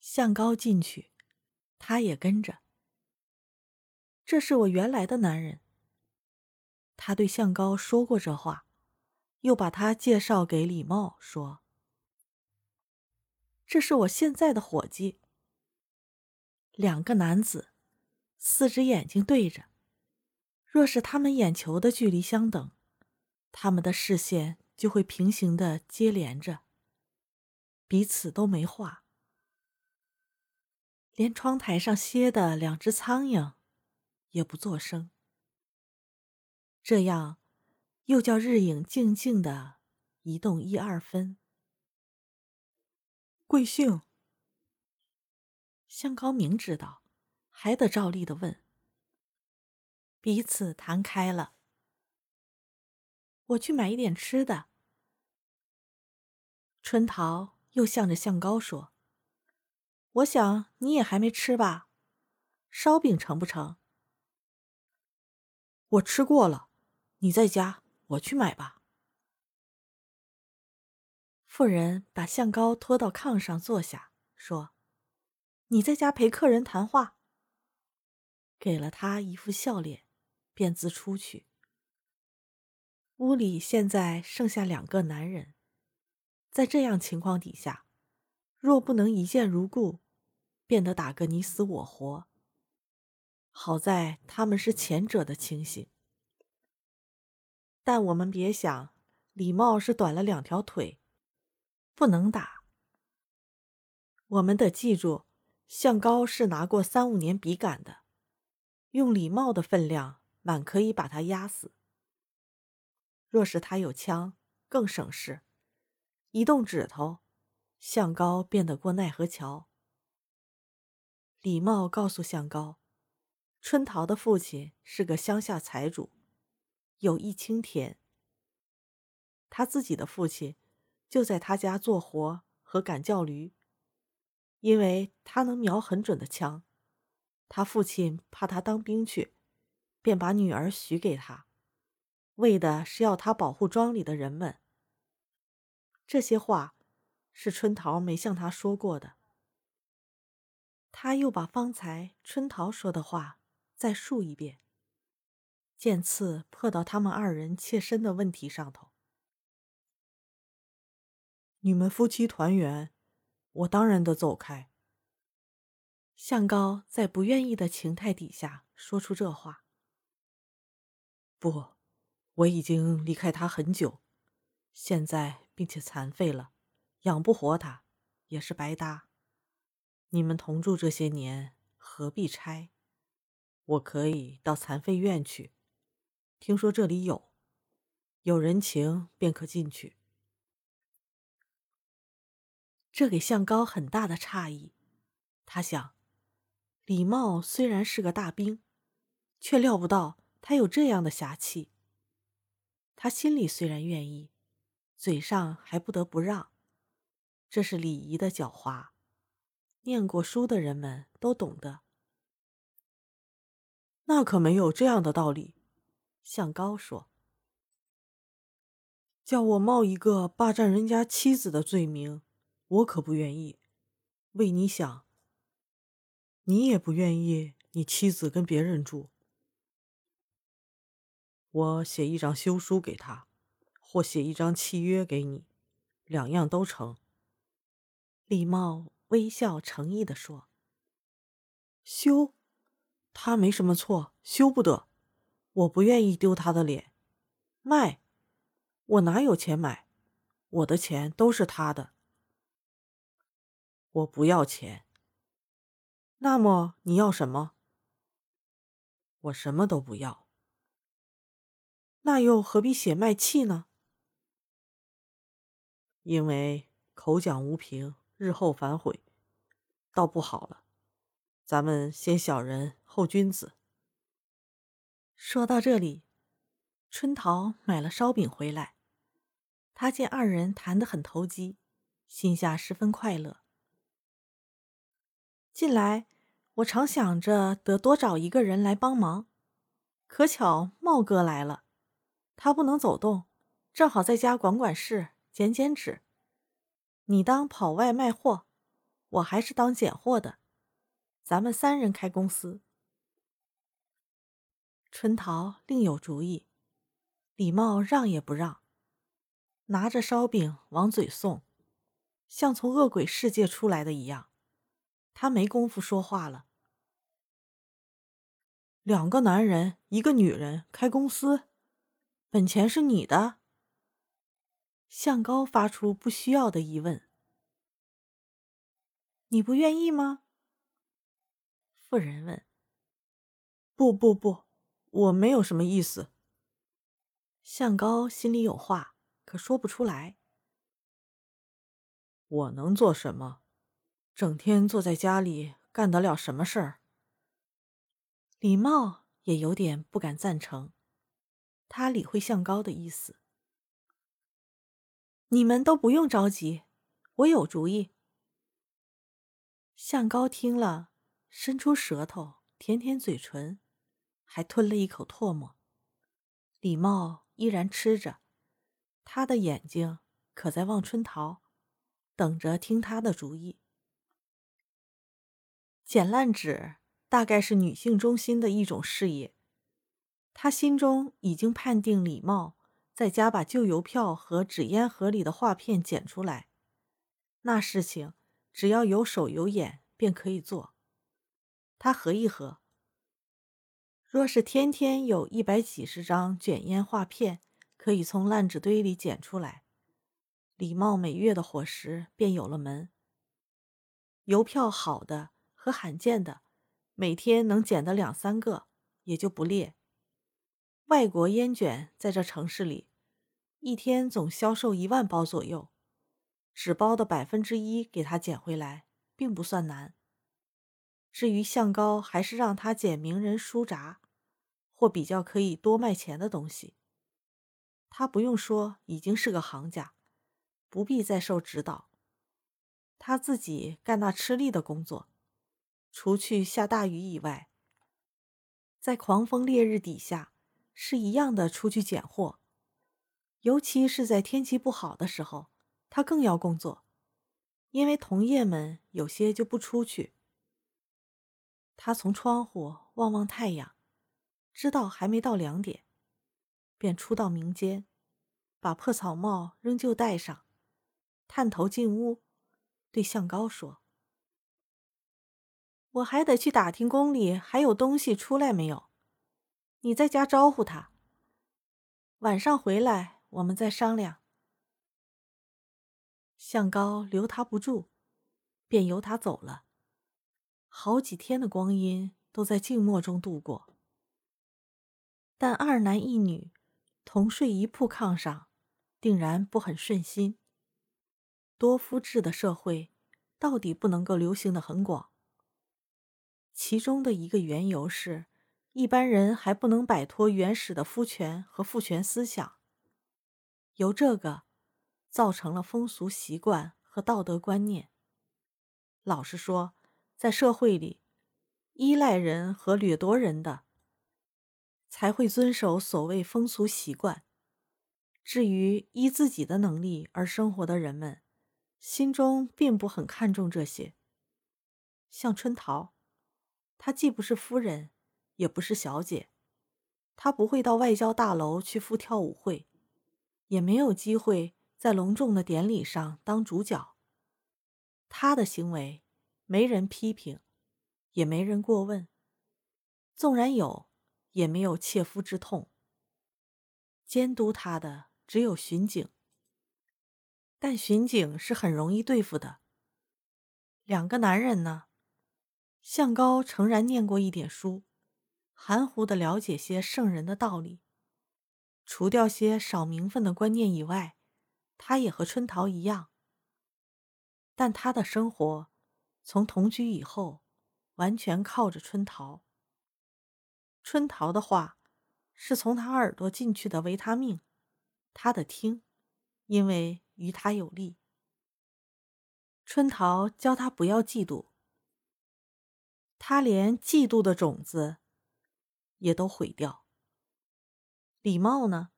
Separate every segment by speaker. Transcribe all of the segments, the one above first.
Speaker 1: 向高进去，他也跟着。这是我原来的男人。他对向高说过这话，又把他介绍给李茂，说：“这是我现在的伙计。”两个男子，四只眼睛对着。若是他们眼球的距离相等，他们的视线就会平行的接连着，彼此都没话。连窗台上歇的两只苍蝇，也不作声。这样，又叫日影静静的移动一二分。
Speaker 2: 贵姓？
Speaker 1: 向高明知道，还得照例的问。彼此谈开了。我去买一点吃的。春桃又向着向高说。我想你也还没吃吧，烧饼成不成？
Speaker 2: 我吃过了，你在家，我去买吧。
Speaker 1: 妇人把向高拖到炕上坐下，说：“你在家陪客人谈话。”给了他一副笑脸，便自出去。屋里现在剩下两个男人，在这样情况底下。若不能一见如故，便得打个你死我活。好在他们是前者的情形，但我们别想，李茂是短了两条腿，不能打。我们得记住，向高是拿过三五年笔杆的，用李茂的分量，满可以把他压死。若是他有枪，更省事，一动指头。向高变得过奈何桥。李茂告诉向高，春桃的父亲是个乡下财主，有一顷田。他自己的父亲就在他家做活和赶叫驴，因为他能瞄很准的枪，他父亲怕他当兵去，便把女儿许给他，为的是要他保护庄里的人们。这些话。是春桃没向他说过的。他又把方才春桃说的话再述一遍，渐次破到他们二人切身的问题上头。
Speaker 2: 你们夫妻团圆，我当然得走开。
Speaker 1: 向高在不愿意的情态底下说出这话。
Speaker 2: 不，我已经离开他很久，现在并且残废了。养不活他，也是白搭。你们同住这些年，何必拆？我可以到残废院去，听说这里有，有人情便可进去。
Speaker 1: 这给向高很大的诧异。他想，李茂虽然是个大兵，却料不到他有这样的侠气。他心里虽然愿意，嘴上还不得不让。这是礼仪的狡猾，念过书的人们都懂得。
Speaker 2: 那可没有这样的道理。
Speaker 1: 向高说：“
Speaker 2: 叫我冒一个霸占人家妻子的罪名，我可不愿意。为你想，你也不愿意你妻子跟别人住。我写一张休书给他，或写一张契约给你，两样都成。”
Speaker 1: 李茂微笑诚意的说：“
Speaker 2: 修，他没什么错，修不得。我不愿意丢他的脸。卖，我哪有钱买？我的钱都是他的。我不要钱。那么你要什么？我什么都不要。那又何必写卖契呢？因为口讲无凭。”日后反悔，倒不好了。咱们先小人后君子。
Speaker 1: 说到这里，春桃买了烧饼回来。他见二人谈得很投机，心下十分快乐。近来我常想着得多找一个人来帮忙，可巧茂哥来了，他不能走动，正好在家管管事，剪剪纸。你当跑外卖货，我还是当拣货的，咱们三人开公司。春桃另有主意，李茂让也不让，拿着烧饼往嘴送，像从恶鬼世界出来的一样。他没工夫说话了。
Speaker 2: 两个男人，一个女人，开公司，本钱是你的。
Speaker 1: 向高发出不需要的疑问：“你不愿意吗？”妇人问：“
Speaker 2: 不不不。”我没有什么意思。
Speaker 1: 向高心里有话，可说不出来。
Speaker 2: 我能做什么？整天坐在家里，干得了什么事儿？
Speaker 1: 李茂也有点不敢赞成。他理会向高的意思。你们都不用着急，我有主意。向高听了，伸出舌头舔舔嘴唇。还吞了一口唾沫。李茂依然吃着，他的眼睛可在望春桃，等着听他的主意。捡烂纸大概是女性中心的一种事业，他心中已经判定李茂在家把旧邮票和纸烟盒里的画片捡出来，那事情只要有手有眼便可以做。他合一合。若是天天有一百几十张卷烟画片可以从烂纸堆里捡出来，李茂每月的伙食便有了门。邮票好的和罕见的，每天能捡的两三个，也就不劣。外国烟卷在这城市里，一天总销售一万包左右，纸包的百分之一给他捡回来，并不算难。至于向高，还是让他捡名人书札。或比较可以多卖钱的东西，他不用说，已经是个行家，不必再受指导。他自己干那吃力的工作，除去下大雨以外，在狂风烈日底下是一样的出去捡货，尤其是在天气不好的时候，他更要工作，因为同业们有些就不出去。他从窗户望望太阳。知道还没到两点，便出到明间，把破草帽仍旧戴上，探头进屋，对向高说：“我还得去打听宫里还有东西出来没有，你在家招呼他。晚上回来我们再商量。”向高留他不住，便由他走了。好几天的光阴都在静默中度过。但二男一女同睡一铺炕上，定然不很顺心。多夫制的社会，到底不能够流行的很广。其中的一个缘由是，一般人还不能摆脱原始的夫权和父权思想，由这个造成了风俗习惯和道德观念。老实说，在社会里，依赖人和掠夺人的。才会遵守所谓风俗习惯。至于依自己的能力而生活的人们，心中并不很看重这些。像春桃，她既不是夫人，也不是小姐，她不会到外交大楼去赴跳舞会，也没有机会在隆重的典礼上当主角。他的行为，没人批评，也没人过问。纵然有。也没有切肤之痛。监督他的只有巡警，但巡警是很容易对付的。两个男人呢，向高诚然念过一点书，含糊的了解些圣人的道理，除掉些少名分的观念以外，他也和春桃一样。但他的生活从同居以后，完全靠着春桃。春桃的话，是从他耳朵进去的维他命，他的听，因为于他有利。春桃教他不要嫉妒，他连嫉妒的种子也都毁掉。礼貌呢？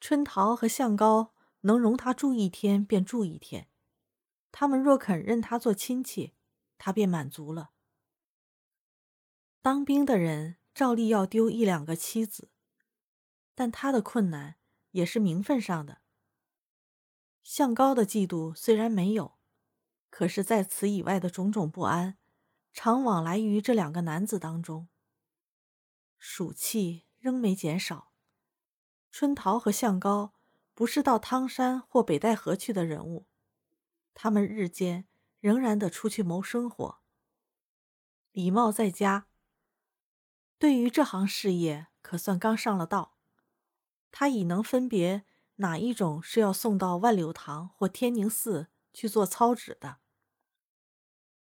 Speaker 1: 春桃和向高能容他住一天便住一天，他们若肯认他做亲戚，他便满足了。当兵的人照例要丢一两个妻子，但他的困难也是名分上的。向高的嫉妒虽然没有，可是在此以外的种种不安，常往来于这两个男子当中。暑气仍没减少，春桃和向高不是到汤山或北戴河去的人物，他们日间仍然得出去谋生活。李茂在家。对于这行事业，可算刚上了道。他已能分别哪一种是要送到万柳堂或天宁寺去做操纸的，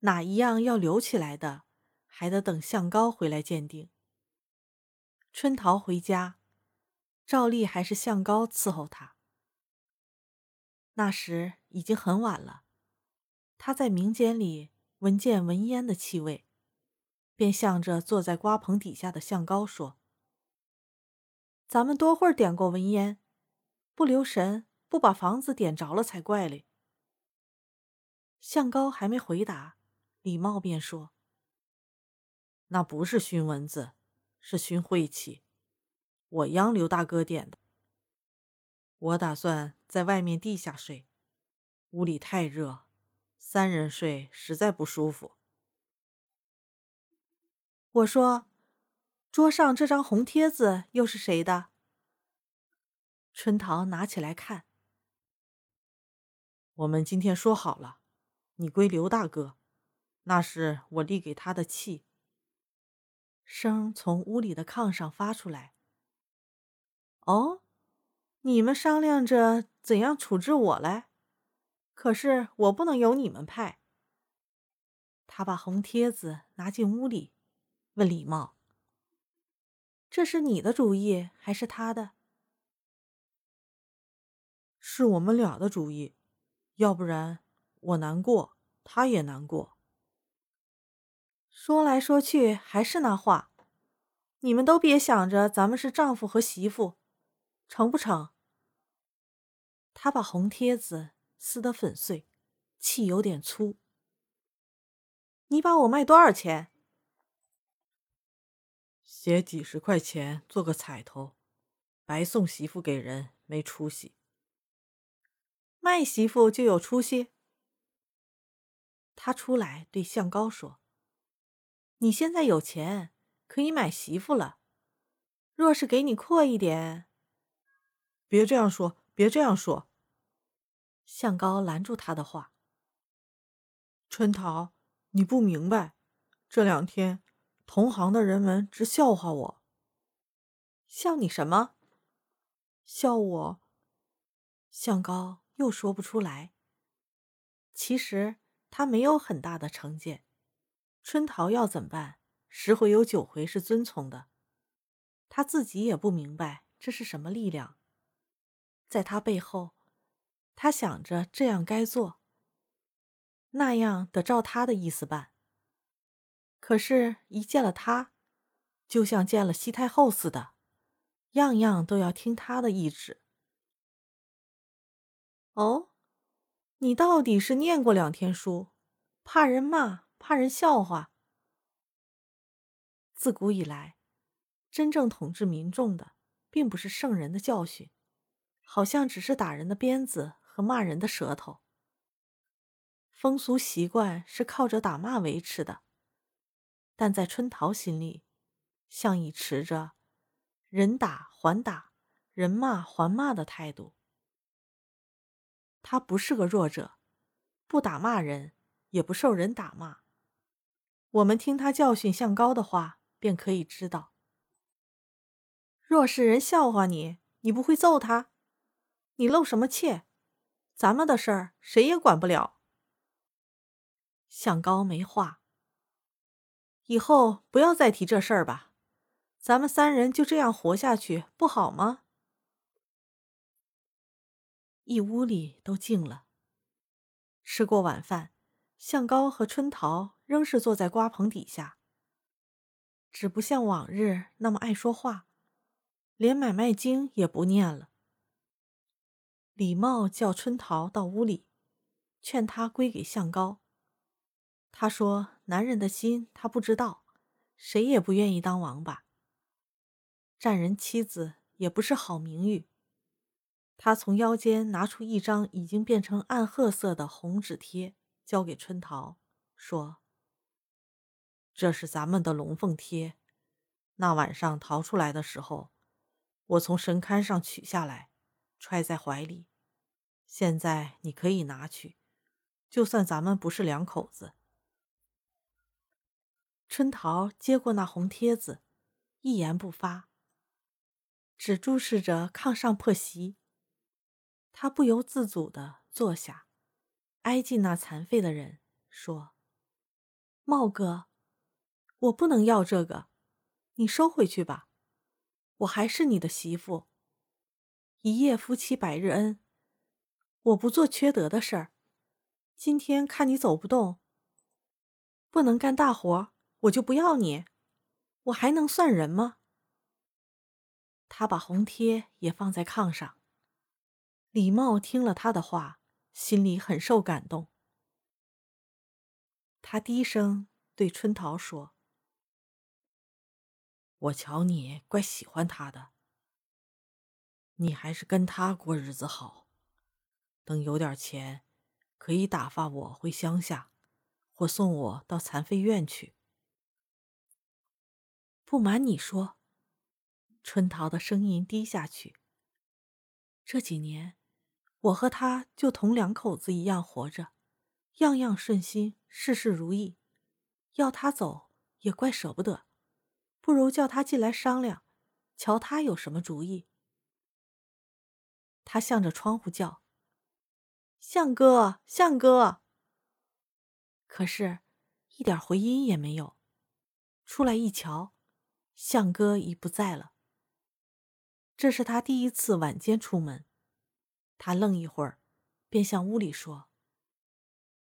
Speaker 1: 哪一样要留起来的，还得等向高回来鉴定。春桃回家，照例还是向高伺候他。那时已经很晚了，他在民间里闻见闻烟的气味。便向着坐在瓜棚底下的向高说：“咱们多会儿点过文烟，不留神不把房子点着了才怪嘞。”向高还没回答，李茂便说：“
Speaker 2: 那不是熏蚊子，是熏晦气。我央刘大哥点的。我打算在外面地下睡，屋里太热，三人睡实在不舒服。”
Speaker 1: 我说：“桌上这张红帖子又是谁的？”春桃拿起来看。
Speaker 2: 我们今天说好了，你归刘大哥，那是我立给他的契。
Speaker 1: 声从屋里的炕上发出来。哦，你们商量着怎样处置我来？可是我不能由你们派。他把红帖子拿进屋里。问李茂：“这是你的主意还是他的？”“
Speaker 2: 是我们俩的主意，要不然我难过，他也难过。”
Speaker 1: 说来说去还是那话，你们都别想着咱们是丈夫和媳妇，成不成？他把红帖子撕得粉碎，气有点粗。你把我卖多少钱？
Speaker 2: 写几十块钱做个彩头，白送媳妇给人，没出息。
Speaker 1: 卖媳妇就有出息。他出来对向高说：“你现在有钱，可以买媳妇了。若是给你阔一点，
Speaker 2: 别这样说，别这样说。”
Speaker 1: 向高拦住他的话：“
Speaker 2: 春桃，你不明白，这两天。”同行的人们直笑话我。
Speaker 1: 笑你什么？
Speaker 2: 笑我。
Speaker 1: 向高又说不出来。其实他没有很大的成见。春桃要怎办？十回有九回是遵从的。他自己也不明白这是什么力量。在他背后，他想着这样该做，那样得照他的意思办。可是，一见了他，就像见了西太后似的，样样都要听他的意志。哦，你到底是念过两天书，怕人骂，怕人笑话。自古以来，真正统治民众的，并不是圣人的教训，好像只是打人的鞭子和骂人的舌头。风俗习惯是靠着打骂维持的。但在春桃心里，像已持着人打还打，人骂还骂的态度。他不是个弱者，不打骂人，也不受人打骂。我们听他教训向高的话，便可以知道。若是人笑话你，你不会揍他，你露什么怯？咱们的事儿谁也管不了。向高没话。以后不要再提这事儿吧，咱们三人就这样活下去不好吗？一屋里都静了。吃过晚饭，向高和春桃仍是坐在瓜棚底下，只不像往日那么爱说话，连买卖经也不念了。李茂叫春桃到屋里，劝他归给向高。他说：“男人的心他不知道，谁也不愿意当王八。占人妻子也不是好名誉。”他从腰间拿出一张已经变成暗褐色的红纸贴，交给春桃，说：“
Speaker 2: 这是咱们的龙凤贴，那晚上逃出来的时候，我从神龛上取下来，揣在怀里。现在你可以拿去，就算咱们不是两口子。”
Speaker 1: 春桃接过那红贴子，一言不发，只注视着炕上破席。他不由自主的坐下，挨近那残废的人，说：“茂哥，我不能要这个，你收回去吧。我还是你的媳妇。一夜夫妻百日恩，我不做缺德的事儿。今天看你走不动，不能干大活，我就不要你。我还能算人吗？”他把红贴也放在炕上。李茂听了他的话，心里很受感动。他低声对春桃说：“
Speaker 2: 我瞧你怪喜欢他的，你还是跟他过日子好。等有点钱，可以打发我回乡下，或送我到残废院去。”
Speaker 1: 不瞒你说，春桃的声音低下去。这几年。我和他就同两口子一样活着，样样顺心，事事如意。要他走也怪舍不得，不如叫他进来商量，瞧他有什么主意。他向着窗户叫：“向哥，向哥。”可是，一点回音也没有。出来一瞧，向哥已不在了。这是他第一次晚间出门。他愣一会儿，便向屋里说：“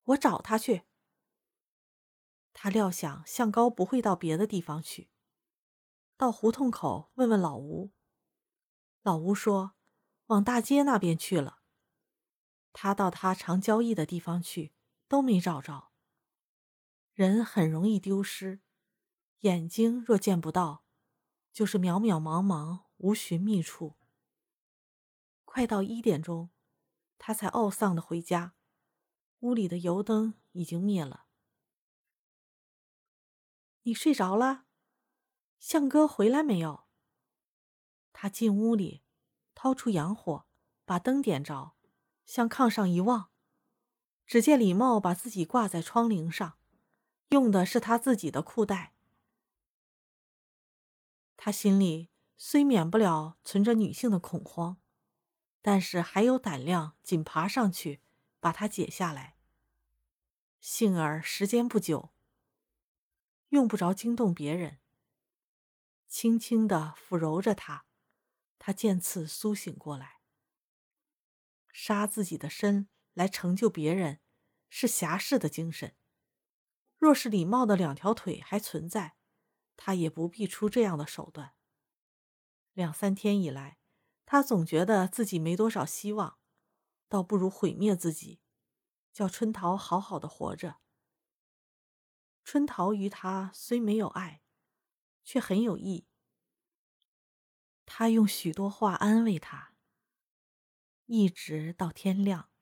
Speaker 1: 我找他去。”他料想向高不会到别的地方去，到胡同口问问老吴。老吴说：“往大街那边去了。”他到他常交易的地方去，都没找着。人很容易丢失，眼睛若见不到，就是渺渺茫茫，无寻觅处。快到一点钟，他才懊丧的回家。屋里的油灯已经灭了。你睡着了？向哥回来没有？他进屋里，掏出洋火，把灯点着，向炕上一望，只见李茂把自己挂在窗棂上，用的是他自己的裤带。他心里虽免不了存着女性的恐慌。但是还有胆量，紧爬上去，把它解下来。幸而时间不久，用不着惊动别人。轻轻的抚揉着他，他渐次苏醒过来。杀自己的身来成就别人，是侠士的精神。若是李茂的两条腿还存在，他也不必出这样的手段。两三天以来。他总觉得自己没多少希望，倒不如毁灭自己，叫春桃好好的活着。春桃于他虽没有爱，却很有意。他用许多话安慰他，一直到天亮。